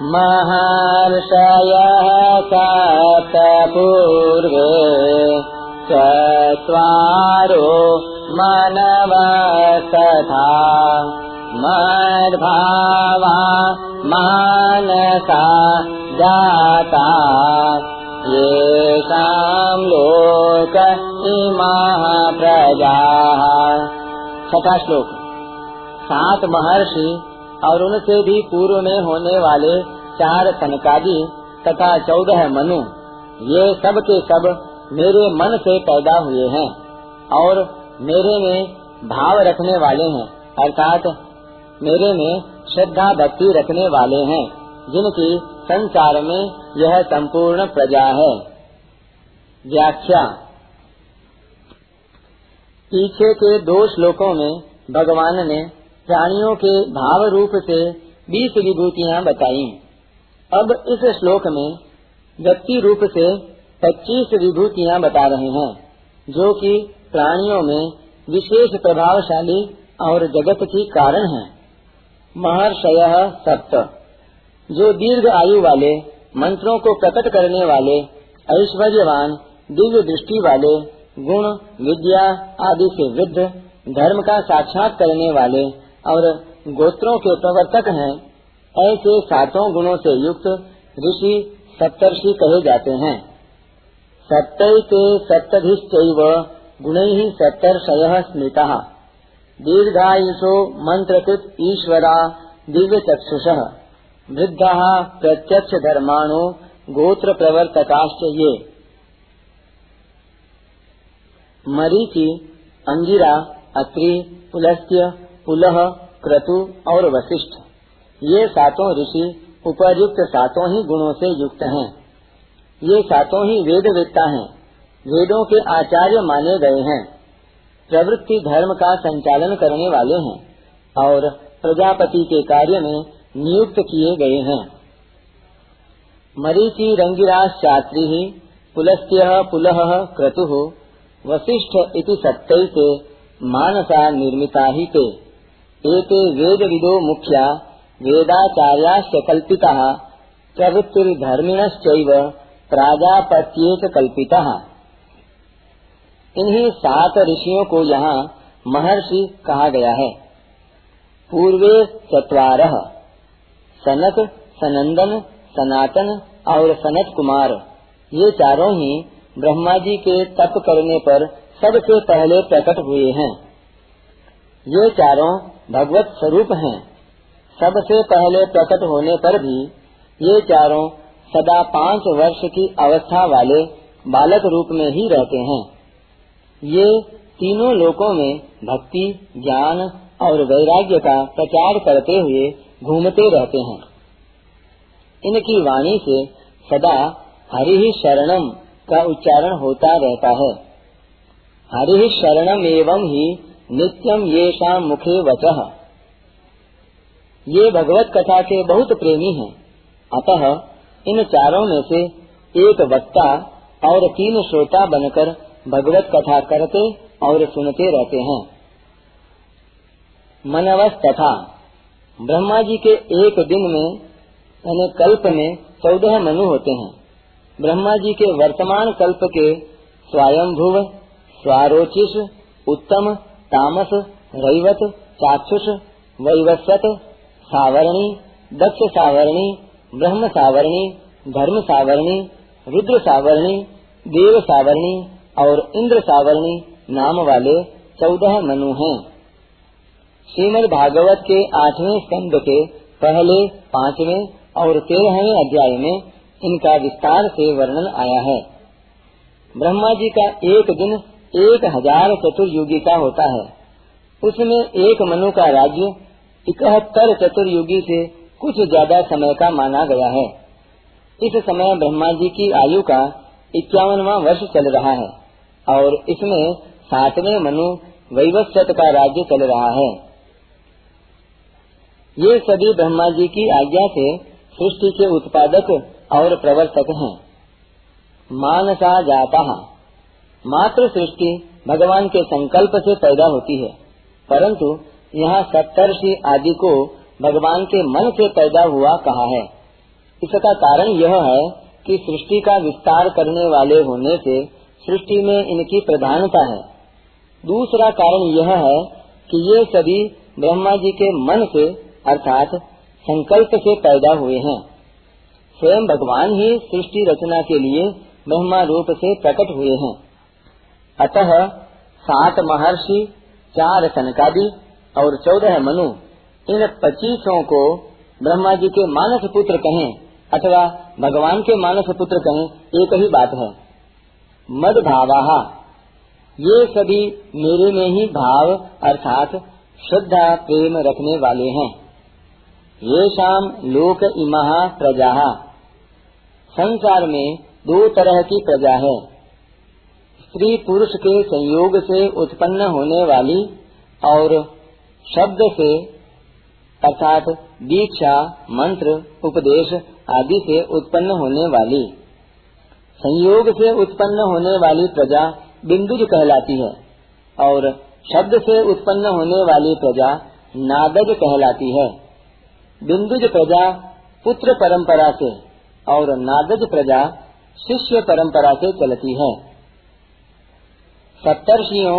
सप्तपूर्वे चत्वारो मनवस्तथा मद्भावा मानसा जाता येषाम् लोक इमाः प्रजाः। छठा श्लोक। सात महर्षि और उनसे भी पूर्व में होने वाले चार सनकादि तथा चौदह मनु, ये सब के सब मेरे मन से पैदा हुए हैं और मेरे में भाव रखने वाले हैं, अर्थात मेरे में श्रद्धा भक्ति रखने वाले हैं, जिनकी संसार में यह संपूर्ण प्रजा है। व्याख्या। पीछे के दो श्लोकों में भगवान ने प्राणियों के भाव रूप से बीस विभूतियाँ बताई। अब इस श्लोक में व्यक्ति रूप से पच्चीस विभूतियाँ बता रहे हैं, जो कि प्राणियों में विशेष प्रभावशाली और जगत की कारण है। महर्षय सप्त, जो दीर्घ आयु वाले, मंत्रों को प्रकट करने वाले, ऐश्वर्यवान, दिव्य दृष्टि वाले, गुण, विद्या आदि से वृद्ध, धर्म का साक्षात करने वाले और गोत्रों के प्रवर्तक हैं, ऐसे सातों गुणों से युक्त ऋषि सप्तर्षि कहे जाते हैं। सप्तैते सप्तधिश्चैव गुण ही सप्तर्षय स्मृता। दीर्घायुषो मंत्रकृत ईश्वरा दिव्य चक्षुष वृद्धा प्रत्यक्ष धर्माणु गोत्र प्रवर्तकाश्च ये। मरीचि, अंगिरा, अत्रि, पुलस्त्य पुलह क्रतु और वशिष्ठ। ये सातों ऋषि उपरयुक्त सातों ही गुणों से युक्त हैं। ये सातों ही वेद वेदता हैं। वेदों के आचार्य माने गए हैं। प्रवृत्ति धर्म का संचालन करने वाले हैं और प्रजापति के कार्य में नियुक्त किए गए हैं। मरीचि रंगिराज चात्री ही पुलस्त्य पुलह क्रतु, वशिष्ठ इति सत्तैते मानसा निर्मिता ही ते एते वेद विदो मुख्या वेदाचार्याश्च कल्पिता प्रवृत्तिर्धर्मिणश्चैव प्राजापत्येक कल्पिता इन्हीं सात ऋषियों को यहाँ महर्षि कहा गया है। पूर्वे चतवार, सनक, सनंदन, सनातन और सनत कुमार ये चारों ही ब्रह्मा जी के तप करने पर सबसे पहले प्रकट हुए हैं। ये चारों भगवत स्वरूप हैं। सबसे पहले प्रकट होने पर भी ये चारों सदा पाँच वर्ष की अवस्था वाले बालक रूप में ही रहते हैं। ये तीनों लोकों में भक्ति, ज्ञान और वैराग्य का प्रचार करते हुए घूमते रहते हैं। इनकी वाणी से सदा हरि ही शरणम का उच्चारण होता रहता है। हरि शरणम एवं ही नित्यम ये शाम मुखे वच। ये भगवत कथा के बहुत प्रेमी हैं। अतः, इन चारों में से एक वक्ता और तीन श्रोता बनकर भगवत कथा करते और सुनते रहते हैं। मनवस तथा, ब्रह्मा जी के एक दिन में, यानी कल्प में चौदह मनु होते हैं। ब्रह्मा जी के वर्तमान कल्प के स्वयंभुव, स्वारोचिष, उत्तम तामस, रैवत, चाक्षुष, वैवस्वत, सावरणी, दक्ष सावरणी, ब्रह्म सावरणी, धर्म सावरणी, रुद्र सावरणी, देव सावरणी और इंद्र सावरणी नाम वाले चौदह मनु हैं। श्रीमद भागवत के आठवें स्तंभ के पहले, पाँचवें और तेरहवें अध्याय में इनका विस्तार से वर्णन आया है। ब्रह्मा जी का एक दिन एक हज़ार चतुर्युगी का होता है। उसमें एक मनु का राज्य इकहत्तर चतुर्युगी से कुछ ज़्यादा समय का माना गया है। इस समय ब्रह्मा जी की आयु का इक्यावनवा वर्ष चल रहा है और इसमें सातवें मनु वैवस्वत का राज्य चल रहा है। ये सभी ब्रह्मा जी की आज्ञा से सृष्टि के उत्पादक और प्रवर्तक हैं। मानसा जाता। मात्र सृष्टि भगवान के संकल्प से पैदा होती है। परंतु यहाँ सप्तर्षि आदि को भगवान के मन से पैदा हुआ कहा है। इसका कारण यह है कि सृष्टि का विस्तार करने वाले होने से सृष्टि में इनकी प्रधानता है। दूसरा कारण यह है कि ये सभी ब्रह्मा जी के मन से, अर्थात संकल्प से पैदा हुए हैं। स्वयं भगवान ही सृष्टि रचना के लिए ब्रह्मा रूप से प्रकट हुए हैं। अतः सात महर्षि, चार सनकादि और चौदह मनु इन पच्चीसों को ब्रह्मा जी के मानस पुत्र कहें अथवा भगवान के मानस पुत्र कहें, एक ही बात है। मद भावा ये सभी मेरे में ही भाव अर्थात श्रद्धा, प्रेम रखने वाले हैं। ये शाम लोक इमा प्रजा। संसार में दो तरह की प्रजा है। स्त्री पुरुष के संयोग से उत्पन्न होने वाली और शब्द से अर्थात दीक्षा, मंत्र, उपदेश आदि से उत्पन्न होने वाली। संयोग से उत्पन्न होने वाली प्रजा बिंदुज कहलाती है और शब्द से उत्पन्न होने वाली प्रजा नादज कहलाती है। बिंदुज प्रजा पुत्र परंपरा से और नादज प्रजा शिष्य परंपरा से चलती है। सप्तर्षियों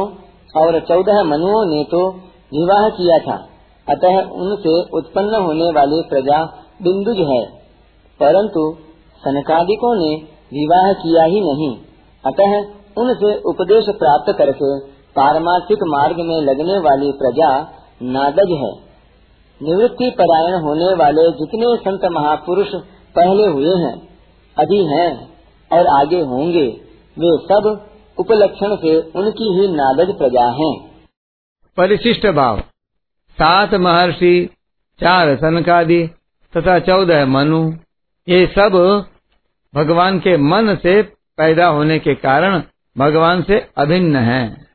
और चौदह मनुओं ने तो विवाह किया था। अतः उनसे उत्पन्न होने वाली प्रजा बिंदुज है। परंतु सनकादिकों ने विवाह किया ही नहीं। अतः उनसे उपदेश प्राप्त करके पारमार्थिक मार्ग में लगने वाली प्रजा नादज है। निवृत्ति परायण होने वाले जितने संत महापुरुष पहले हुए हैं, अभी हैं और आगे होंगे, वे सब उपलक्षण से उनकी ही नादज प्रजा है। परिशिष्ट भाव। सात महर्षि, चार सनकादि तथा चौदह मनु, ये सब भगवान के मन से पैदा होने के कारण भगवान से अभिन्न हैं।